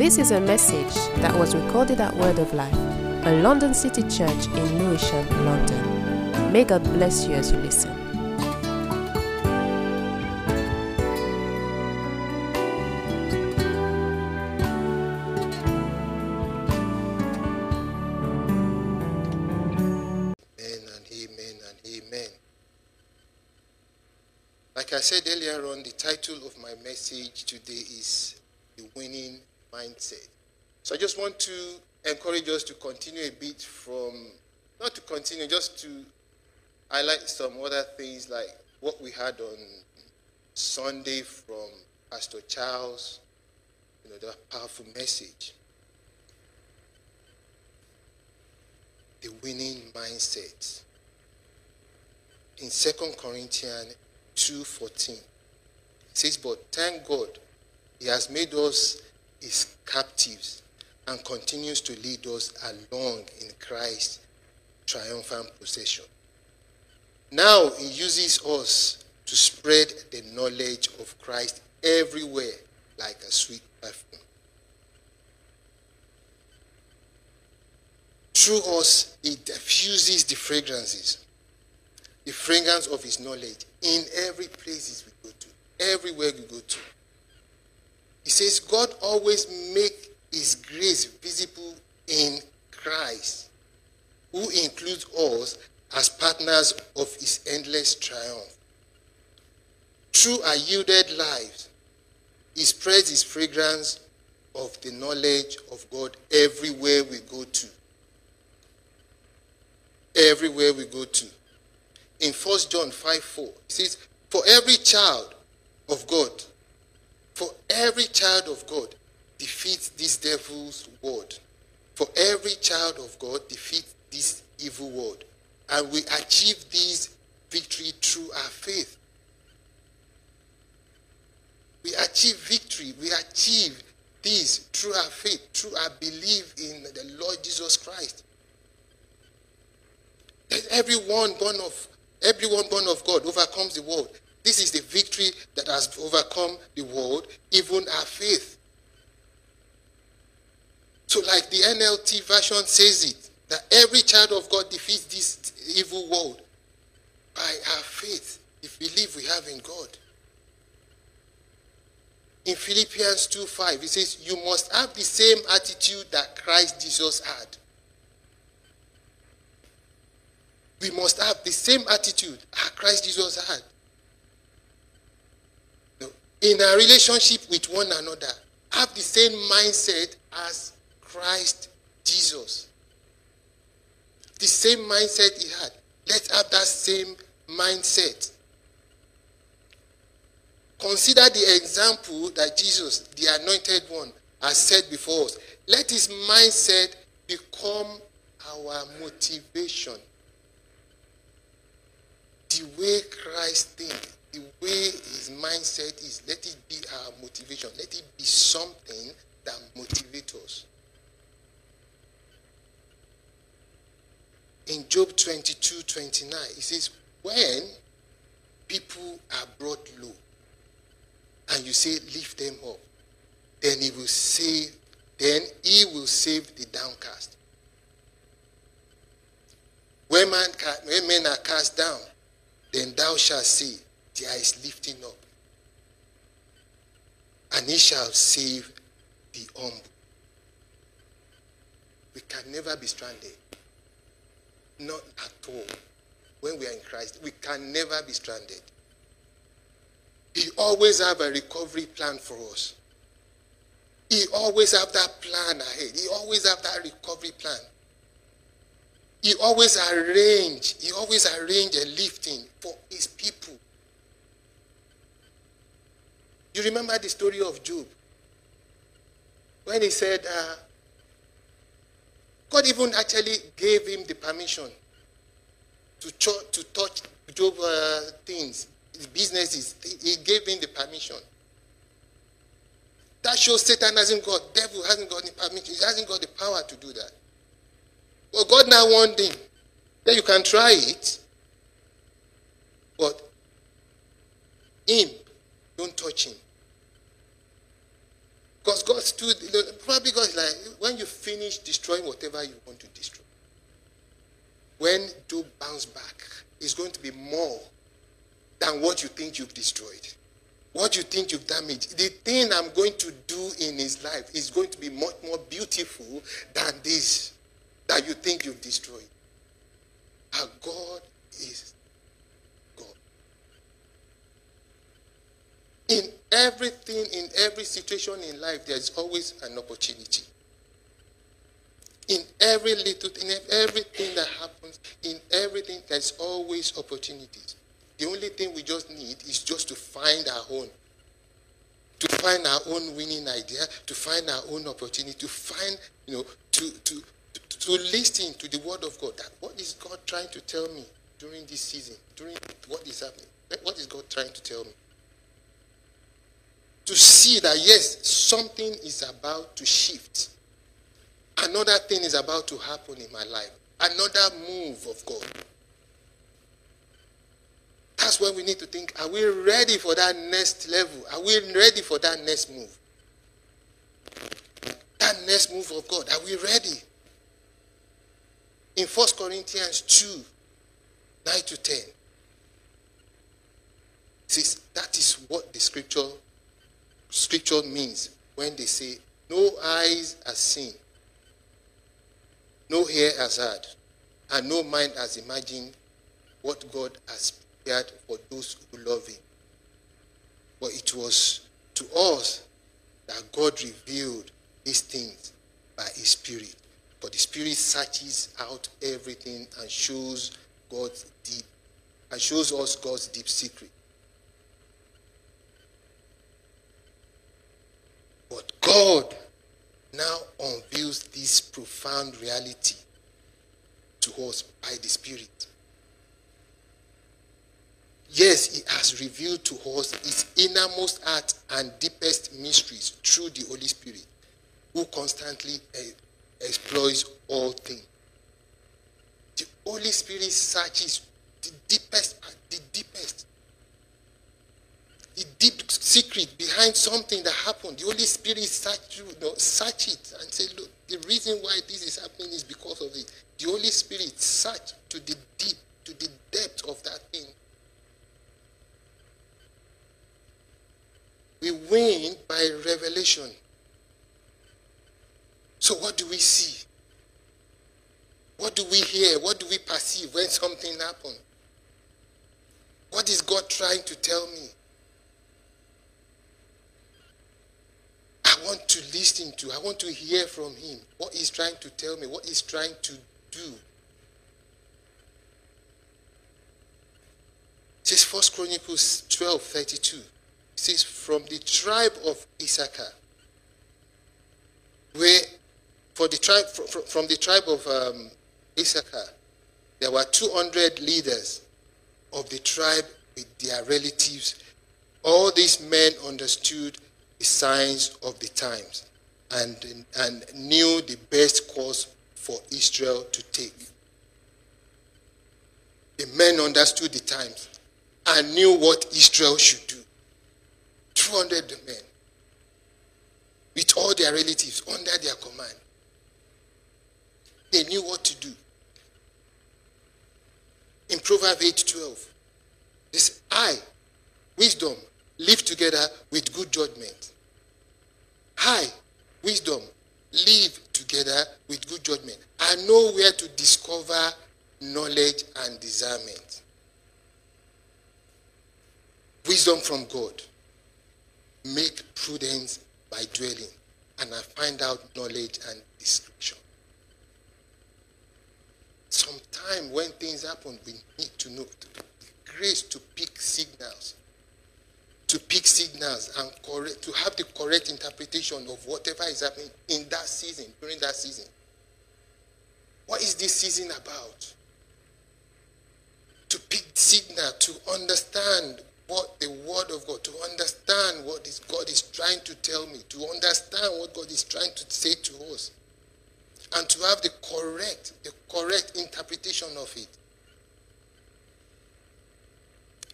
This is a message that was recorded at Word of Life, a London City church in Lewisham, London. May God bless you as you listen. Amen and amen and amen. Like I said earlier on, the title of my message today is The Winning Mindset. So I just want to encourage us to continue a bit from, not to continue, just to highlight some other things like what we had on Sunday from Pastor Charles, you know, that powerful message. the winning mindset. In 2 Corinthians 2:14, it says, But thank God he has made us his captives and continues to lead us along in Christ's triumphant procession. Now he uses us to spread the knowledge of Christ everywhere like a sweet perfume. Through us, he diffuses the fragrances, the fragrance of his knowledge in every places we go to, everywhere we go to. He says, God always make his grace visible in Christ, who includes us as partners of his endless triumph. Through our yielded lives, he spreads his fragrance of the knowledge of God everywhere we go to everywhere we go to. In 1 John 5 4, it says, For every child of God, for every child of God defeats this devil's word. For every child of God defeats this evil word. And we achieve this victory through our faith. We achieve victory. We achieve this through our faith, through our belief in the Lord Jesus Christ. That everyone born of everyone born of God overcomes the world. This is the victory that has overcome the world, even our faith. So, like the NLT version says it, that every child of God defeats this evil world by our faith, the belief we have in God. In Philippians 2 5, it says, You must have the same attitude that Christ Jesus had. we must have the same attitude that Christ Jesus had. In our relationship with one another, have the same mindset as Christ Jesus. The same mindset he had. Let's have that same mindset. Consider the example that Jesus, the anointed one, has set before us. Let his mindset become our motivation the way Christ thinks, the way his mindset is, let it be our motivation. Let it be something that motivates us. In Job 22 29, it says, When people are brought low, and you say, Lift them up, then he will save, then he will save the downcast. When, man, when men are cast down, then thou shalt say, There is lifting up. And he shall save the humble. We can never be stranded. Not at all. When we are in Christ, we can never be stranded. He always have a recovery plan for us. He always have that plan ahead. He always have that recovery plan. He always arrange, he always arrange a lifting for his people. You remember the story of Job? When he said, uh, God even actually gave him the permission to, to touch Job uh, things, his businesses. He gave him the permission. That shows Satan hasn't got, devil hasn't got the permission, he hasn't got the power to do that. But God now warned him that you can try it, but him, don't touch him. Because God stood, probably God is like, when you finish destroying whatever you want to destroy, when Job bounce back, it's going to be more than what you think you've destroyed. What you think you've damaged. The thing I'm going to do in his life is going to be much more beautiful than this that you think you've destroyed. Our God is God. In everything, in every situation in life, there's always an opportunity. In every little thing, in everything that happens, in everything, there's always opportunities. The only thing we just need is just to find our own. To find our own winning idea, to find our own opportunity, to find, you know, to, to, to listen to the word of God. That what is God trying to tell me during this season? During what is happening? What is God trying to tell me? To see that yes, something is about to shift. Another thing is about to happen in my life. Another move of God. That's when we need to think are we ready for that next level? Are we ready for that next move? That next move of God. Are we ready? In 1 Corinthians 2 9 to 10, says that is what the scripture scripture means when they say, No eyes has seen, no ear has heard, and no mind has imagined what God has prepared for those who love Him. But it was to us that God revealed these things by His Spirit. For the Spirit searches out everything and shows God's deep and shows us God's deep secret. But God now unveils this profound reality to us by the Spirit. Yes, He has revealed to us His innermost heart and deepest mysteries through the Holy Spirit, who constantly exploits all things. The Holy Spirit searches the deepest the deepest. The deep secret behind something that happened. The Holy Spirit search, you know, search it and say, look, the reason why this is happening is because of it. The Holy Spirit search to the deep, to the depth of that thing. We win by revelation. So, what do we see? What do we hear? What do we perceive when something happens? What is God trying to tell me? Want to listen to, I want to hear from Him. What He's trying to tell me, what He's trying to do. It says First Chronicles 12 32. It says, From the tribe of Issachar, where for the tribe from, from the tribe of um, Issachar, there were 200 leaders of the tribe with their relatives. All these men understood the signs of the times and, and knew the best course for Israel to take. The men understood the times and knew what Israel should do. 200 men with all their relatives under their command. They knew what to do. In Proverbs 8:12, this I, wisdom, live together with good judgment. I, wisdom, live together with good judgment. I know where to discover knowledge and discernment. Wisdom from God. Make prudence by dwelling, and I find out knowledge and discretion. Sometime when things happen, we need to know the grace to pick signals, to pick signals and correct, to have the correct interpretation of whatever is happening in that season, during that season. What is this season about? To pick signal, to understand what the word of God, to understand what is God is trying to tell me, to understand what God is trying to say to us and to have the correct, the correct interpretation of it.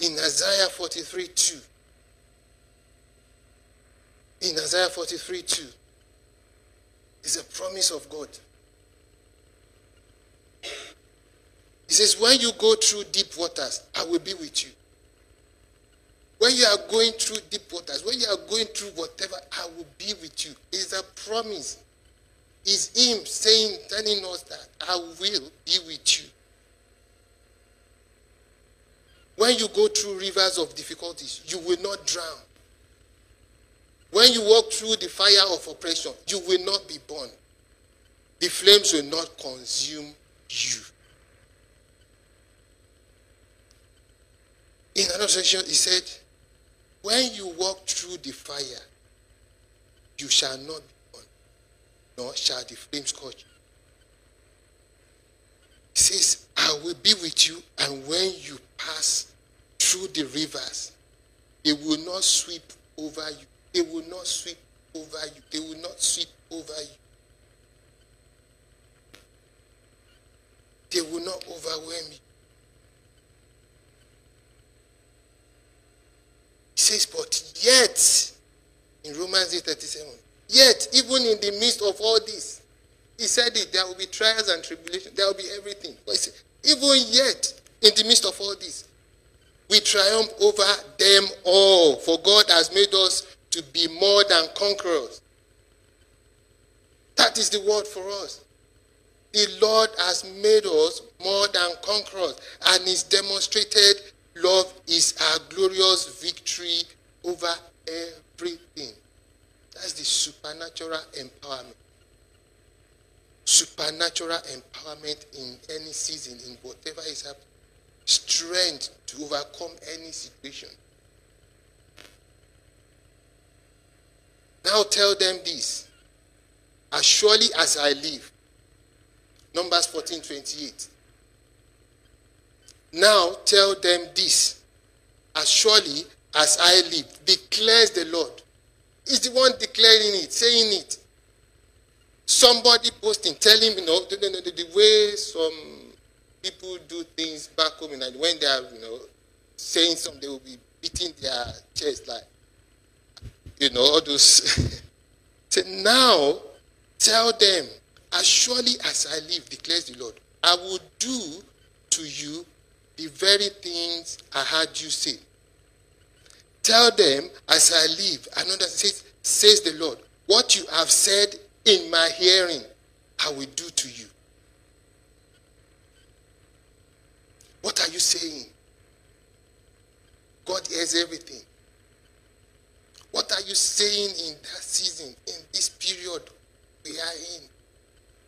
In Isaiah 43 2. In Isaiah 43 2. It's a promise of God. He says, When you go through deep waters, I will be with you. When you are going through deep waters, when you are going through whatever, I will be with you. It's a promise. It's Him saying, telling us that I will be with you. When you go through rivers of difficulties, you will not drown. When you walk through the fire of oppression, you will not be burned. The flames will not consume you. In another section, he said, When you walk through the fire, you shall not be burned, nor shall the flames scorch you. He says, I will be with you, and when you pass through the rivers, they will not sweep over you. They will not sweep over you. They will not sweep over you. They will not overwhelm you. He says, but yet, in Romans 8 37, yet, even in the midst of all this, he said it, there will be trials and tribulation, there will be everything. But said, even yet, in the midst of all this, we triumph over them all. For God has made us to be more than conquerors. That is the word for us. The Lord has made us more than conquerors, and His demonstrated love is our glorious victory over everything. That's the supernatural empowerment. Supernatural empowerment in any season, in whatever is happening strength to overcome any situation. Now tell them this as surely as I live. Numbers 14 28. Now tell them this as surely as I live, declares the Lord. He's the one declaring it, saying it. Somebody posting, telling you know, the, the way some people do things back home and when they are, you know, saying something, they will be beating their chest like, you know, all those. so now, tell them, as surely as I live, declares the Lord, I will do to you the very things I heard you say. Tell them, as I live, another says, says the Lord, what you have said in my hearing, I will do to you. What are you saying? God hears everything. What are you saying in that season, in this period we are in?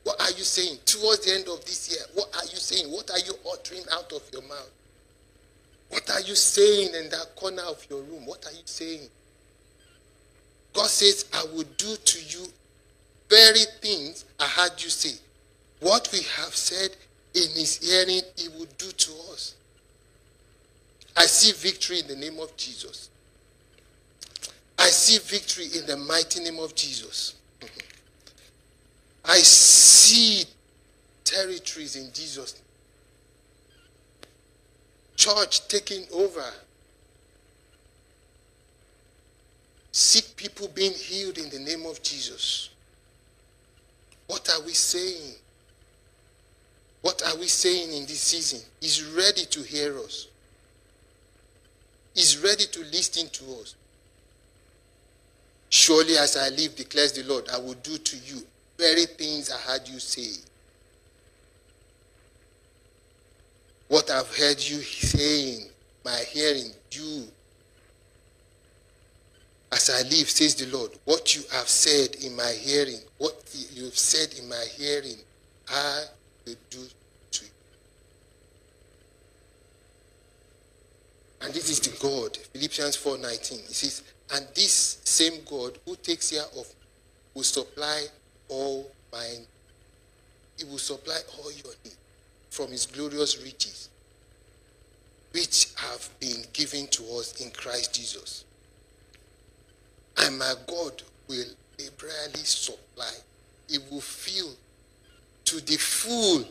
What are you saying towards the end of this year? What are you saying? What are you uttering out of your mouth? What are you saying in that corner of your room? What are you saying? God says, I will do to you very things I heard you say. What we have said in his hearing, he will do to us. I see victory in the name of Jesus. I see victory in the mighty name of Jesus. I see territories in Jesus. Church taking over. Sick people being healed in the name of Jesus. What are we saying? What are we saying in this season? He's ready to hear us. He's ready to listen to us. Surely as I live, declares the Lord, I will do to you very things I heard you say. What I've heard you saying, my hearing, you. As I live, says the Lord, what you have said in my hearing, what you have said in my hearing, I will do to you. And this is the God, Philippians 4:19. It says, and this same God who takes care of will supply all mine. He will supply all your needs from his glorious riches, which have been given to us in Christ Jesus. And my God will liberally supply. He will fill to the full.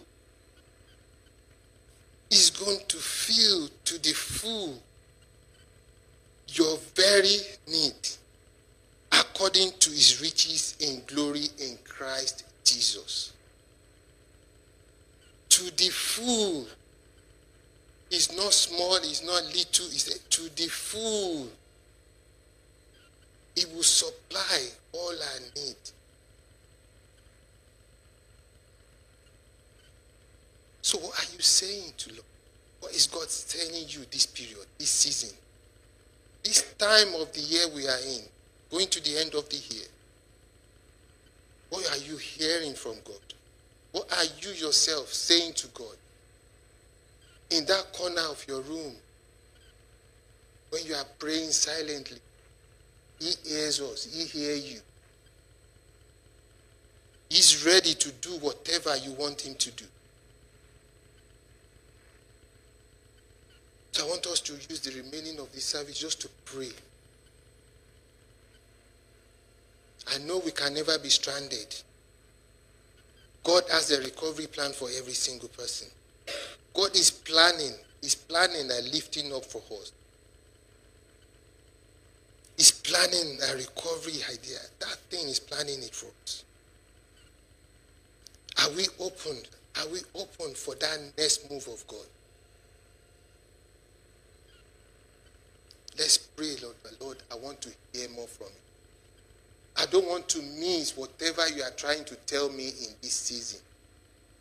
Is going to fill to the full your very need according to his riches in glory in Christ Jesus. To the full is not small, is not little, is to the full. He will supply all I need. So what are you saying to Lord? What is God telling you this period, this season? This time of the year we are in, going to the end of the year. What are you hearing from God? What are you yourself saying to God? In that corner of your room, when you are praying silently, He hears us, He hears you. He's ready to do whatever you want Him to do. So I want us to use the remaining of this service just to pray. I know we can never be stranded. God has a recovery plan for every single person. God is planning, is planning a lifting up for us. He's planning a recovery idea. That thing is planning it for us. Are we open? Are we open for that next move of God? Let's pray, Lord. Lord, I want to hear more from you. I don't want to miss whatever you are trying to tell me in this season.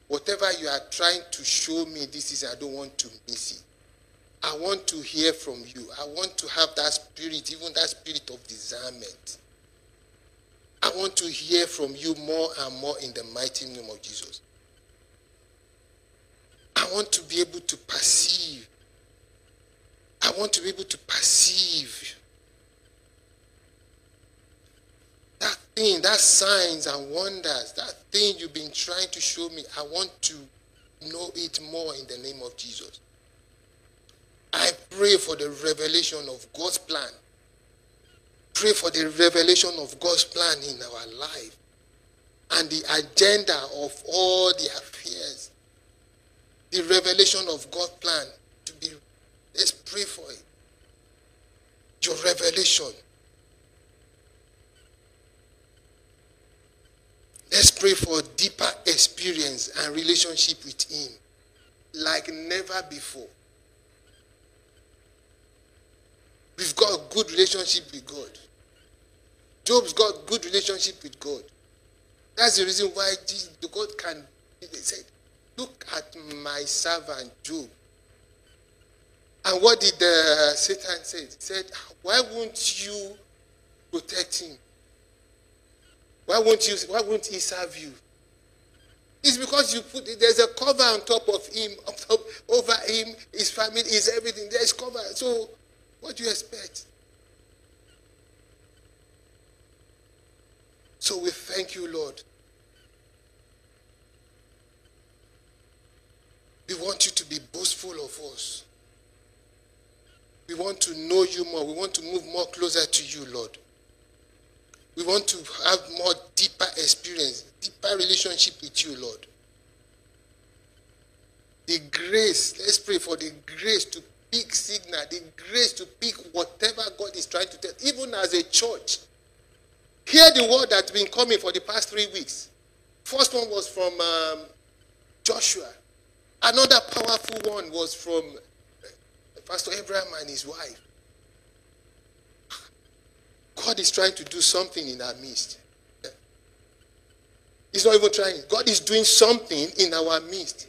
Whatever you are trying to show me this season, I don't want to miss it. I want to hear from you. I want to have that spirit, even that spirit of discernment. I want to hear from you more and more in the mighty name of Jesus. I want to be able to perceive I want to be able to perceive that thing, that signs and wonders, that thing you've been trying to show me. I want to know it more in the name of Jesus. I pray for the revelation of God's plan. Pray for the revelation of God's plan in our life and the agenda of all the affairs. The revelation of God's plan to be Let's pray for it. Your revelation. Let's pray for deeper experience and relationship with Him like never before. We've got a good relationship with God. Job's got good relationship with God. That's the reason why Jesus, the God can. He said, "Look at my servant Job. And what did uh, Satan say? He said, Why won't you protect him? Why won't you why won't he serve you? It's because you put there's a cover on top of him, top, over him, his family, his everything. There's cover. So what do you expect? So we thank you, Lord. We want you to be boastful of us. We want to know you more. We want to move more closer to you, Lord. We want to have more deeper experience, deeper relationship with you, Lord. The grace, let's pray for the grace to pick signal, the grace to pick whatever God is trying to tell, even as a church. Hear the word that's been coming for the past three weeks. First one was from um, Joshua. Another powerful one was from Pastor Abraham and his wife. God is trying to do something in our midst. He's not even trying. God is doing something in our midst.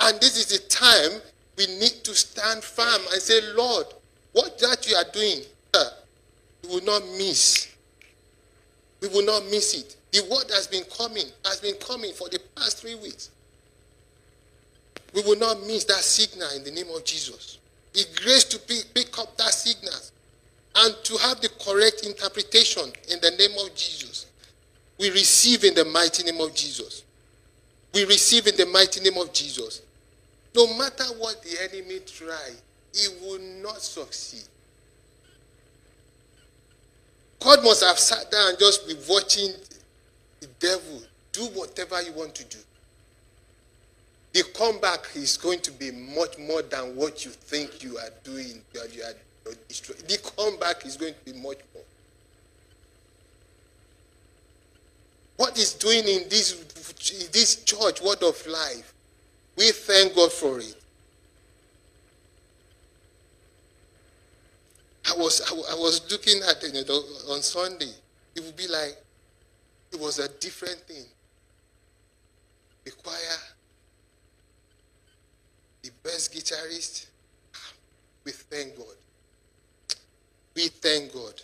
And this is the time we need to stand firm and say, Lord, what that you are doing, uh, we will not miss. We will not miss it. The word has been coming, has been coming for the past three weeks. We will not miss that signal in the name of Jesus. The grace to pick, pick up that signal and to have the correct interpretation in the name of Jesus. We receive in the mighty name of Jesus. We receive in the mighty name of Jesus. No matter what the enemy try, he will not succeed. God must have sat down and just be watching the devil do whatever you want to do the comeback is going to be much more than what you think you are doing. Are, you are. The comeback is going to be much more. What is doing in this, this church, Word of Life. We thank God for it. I was I, was looking at it you know, on Sunday. It would be like it was a different thing. The choir, the best guitarist. We thank God. We thank God.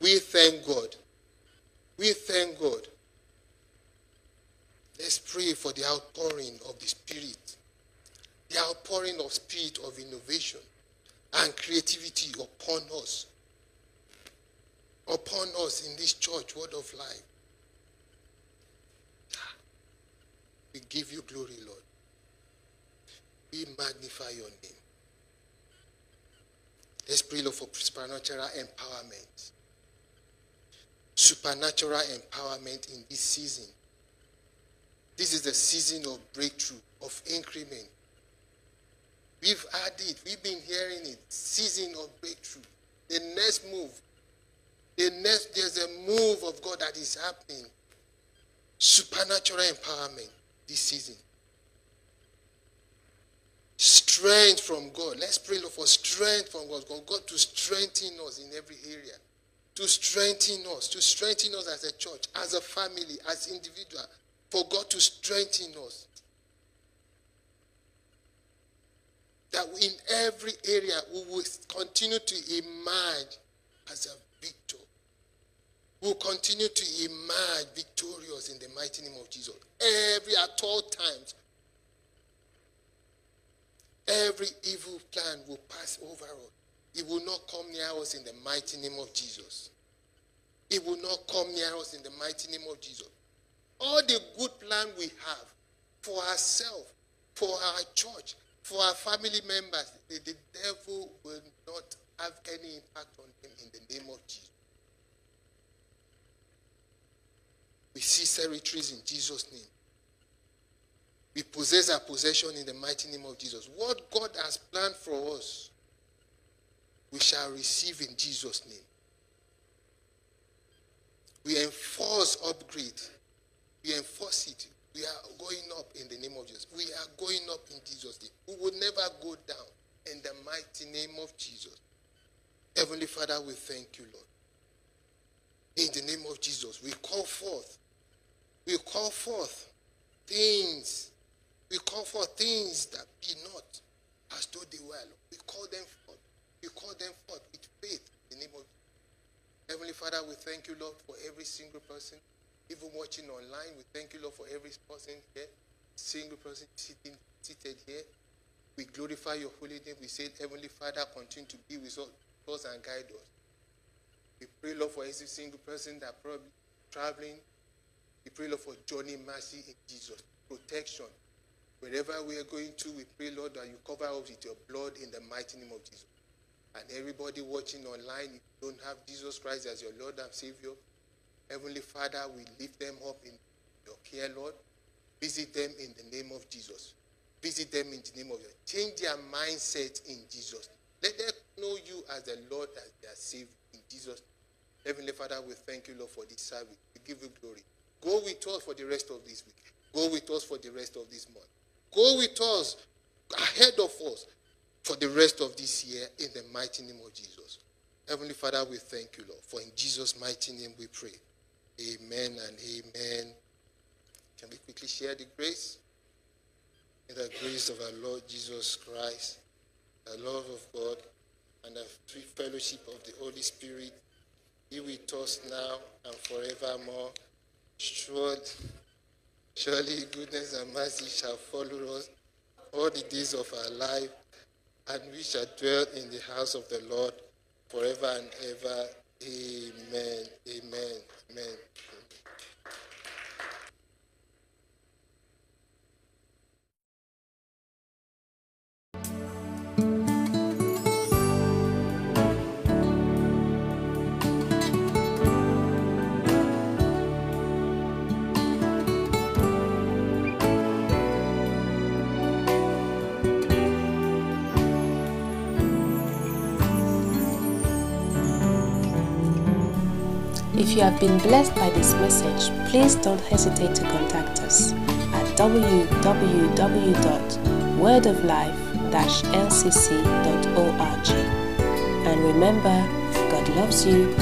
We thank God. We thank God. Let's pray for the outpouring of the Spirit, the outpouring of spirit of innovation and creativity upon us, upon us in this church, word of life. We give you glory, Lord. We magnify your name. Let's pray, Lord, for supernatural empowerment. Supernatural empowerment in this season. This is the season of breakthrough, of increment. We've had it. We've been hearing it. Season of breakthrough. The next move. The next, there's a move of God that is happening. Supernatural empowerment this season. Strength from God. Let's pray for strength from God. God to strengthen us in every area. To strengthen us. To strengthen us as a church, as a family, as individual. For God to strengthen us. That in every area we will continue to emerge as a victor. We will continue to emerge victorious in the mighty name of Jesus. Every at all times, every evil plan will pass over us. It will not come near us in the mighty name of Jesus. It will not come near us in the mighty name of Jesus. All the good plan we have for ourselves, for our church, for our family members, the, the devil will not have any impact on them in the name of Jesus. We see territories in Jesus' name. We possess our possession in the mighty name of Jesus. What God has planned for us, we shall receive in Jesus' name. We enforce upgrade. We enforce it. We are going up in the name of Jesus. We are going up in Jesus' name. We will never go down in the mighty name of Jesus. Heavenly Father, we thank you, Lord. In the name of Jesus, we call forth. We call forth things. We call for things that be not as though they were. We call them forth. We call them forth with faith in the name of Heavenly Father, we thank you, Lord, for every single person even watching online, we thank you, Lord, for every person here, single person sitting seated here. We glorify your holy name. We say, Heavenly Father, continue to be with us and guide us. We pray, Lord, for every single person that probably traveling. We pray, Lord, for journey mercy in Jesus, protection. Wherever we are going to, we pray, Lord, that you cover us with your blood in the mighty name of Jesus. And everybody watching online, if you don't have Jesus Christ as your Lord and Savior, Heavenly Father, we lift them up in your care, Lord. Visit them in the name of Jesus. Visit them in the name of Jesus. Change their mindset in Jesus. Let them know you as the Lord, as their Savior in Jesus. Heavenly Father, we thank you, Lord, for this service. We give you glory. Go with us for the rest of this week. Go with us for the rest of this month. Go with us ahead of us for the rest of this year in the mighty name of Jesus. Heavenly Father, we thank you, Lord, for in Jesus' mighty name we pray. Amen and amen. Can we quickly share the grace? In the grace of our Lord Jesus Christ, the love of God, and the free fellowship of the Holy Spirit be with us now and forevermore. Surely, surely goodness and mercy shall follow us all the days of our life, and we shall dwell in the house of the Lord forever and ever. Amen. Amen. Amen. If you have been blessed by this message, please don't hesitate to contact us at www.wordoflife-lcc.org. And remember, God loves you